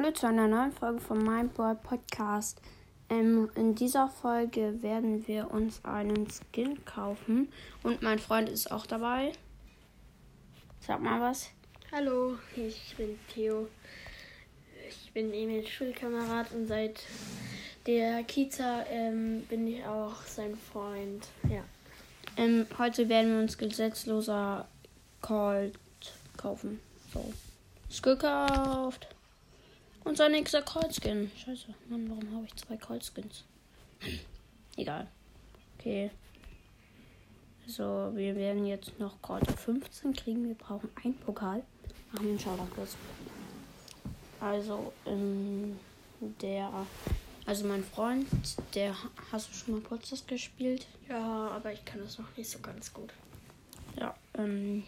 Hallo zu einer neuen Folge von meinem Boy Podcast. Ähm, in dieser Folge werden wir uns einen Skin kaufen und mein Freund ist auch dabei. Sag mal was. Hallo, ich bin Theo. Ich bin Emils Schulkamerad und seit der Kita ähm, bin ich auch sein Freund. Ja. Ähm, heute werden wir uns gesetzloser Colt kaufen. So. Ist gekauft. Und sein nächster Kreuzskin. Scheiße, Mann, warum habe ich zwei Kreuzskins? Egal. Okay. So, wir werden jetzt noch Karte 15 kriegen. Wir brauchen ein Pokal. Machen wir einen Shoutout Also, ähm, der. Also mein Freund, der hast du schon mal Podcast gespielt? Ja, aber ich kann das noch nicht so ganz gut. Ja, ähm.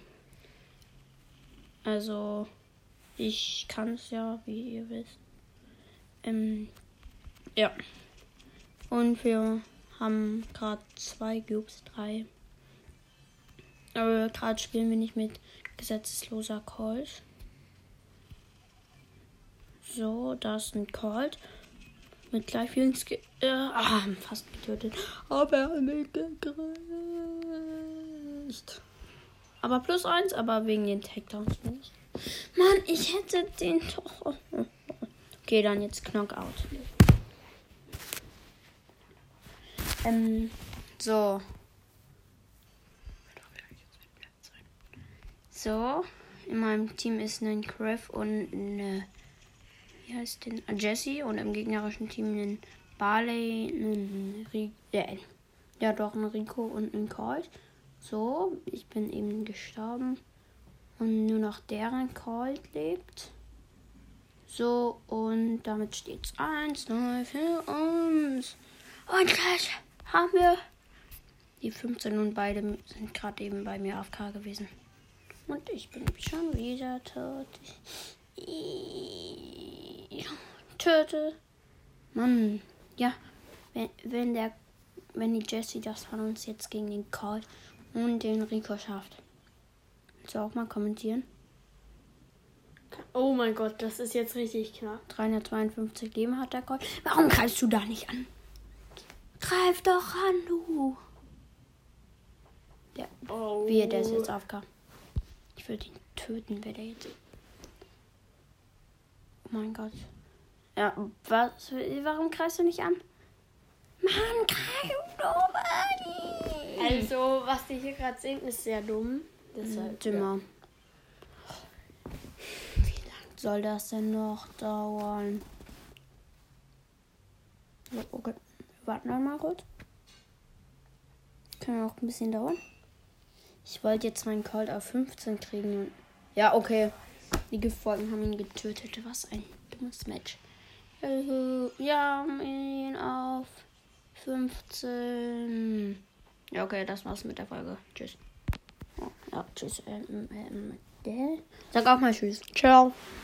Also ich kann es ja, wie ihr wisst. Ähm, ja. Und wir haben gerade zwei Cubes, drei. Aber gerade spielen wir nicht mit gesetzesloser Colt. So, da ist ein Colt. Mit gleich vielen Sk äh, ah, fast getötet. Aber er mich gekriegt. Aber plus eins, aber wegen den Takedowns nicht. Mann, ich hätte den doch. Okay, dann jetzt Knockout. Ähm, so. So, in meinem Team ist ein Craft und eine, wie heißt denn, Jesse und im gegnerischen Team ein Barley, ein Rico, äh, ja doch ein Rico und ein Colt. So, ich bin eben gestorben und nur noch deren Colt lebt. So, und damit steht es 1-0 für uns. Und gleich haben wir die 15 und beide sind gerade eben bei mir AFK gewesen. Und ich bin schon wieder tot. Töte. Mann. Ja, wenn, wenn der wenn die Jessie das von uns jetzt gegen den Call und den Rico schafft. Willst du auch mal kommentieren? Oh mein Gott, das ist jetzt richtig knapp. 352 Leben hat der Call. Warum greifst du da nicht an? Greif doch an, du. Ja, oh. wie der ist jetzt aufkam. Ich würde ihn töten, wer der jetzt. Oh mein Gott. Ja, was? Warum greifst du nicht an? Mann, greif doch an! Also, was die hier gerade sehen, ist sehr dumm. Deshalb, Zimmer. Ja. Wie lange soll das denn noch dauern? Okay, warten wir mal kurz. Kann auch ein bisschen dauern. Ich wollte jetzt meinen Cold auf 15 kriegen. Ja, okay. Die Gefolgen haben ihn getötet. Was ein dummes Match. Ja, ihn auf 15. Ja, okay, das war's mit der Folge. Tschüss. Ja, tschüss. Ähm, ähm, Sag auch mal Tschüss. Ciao.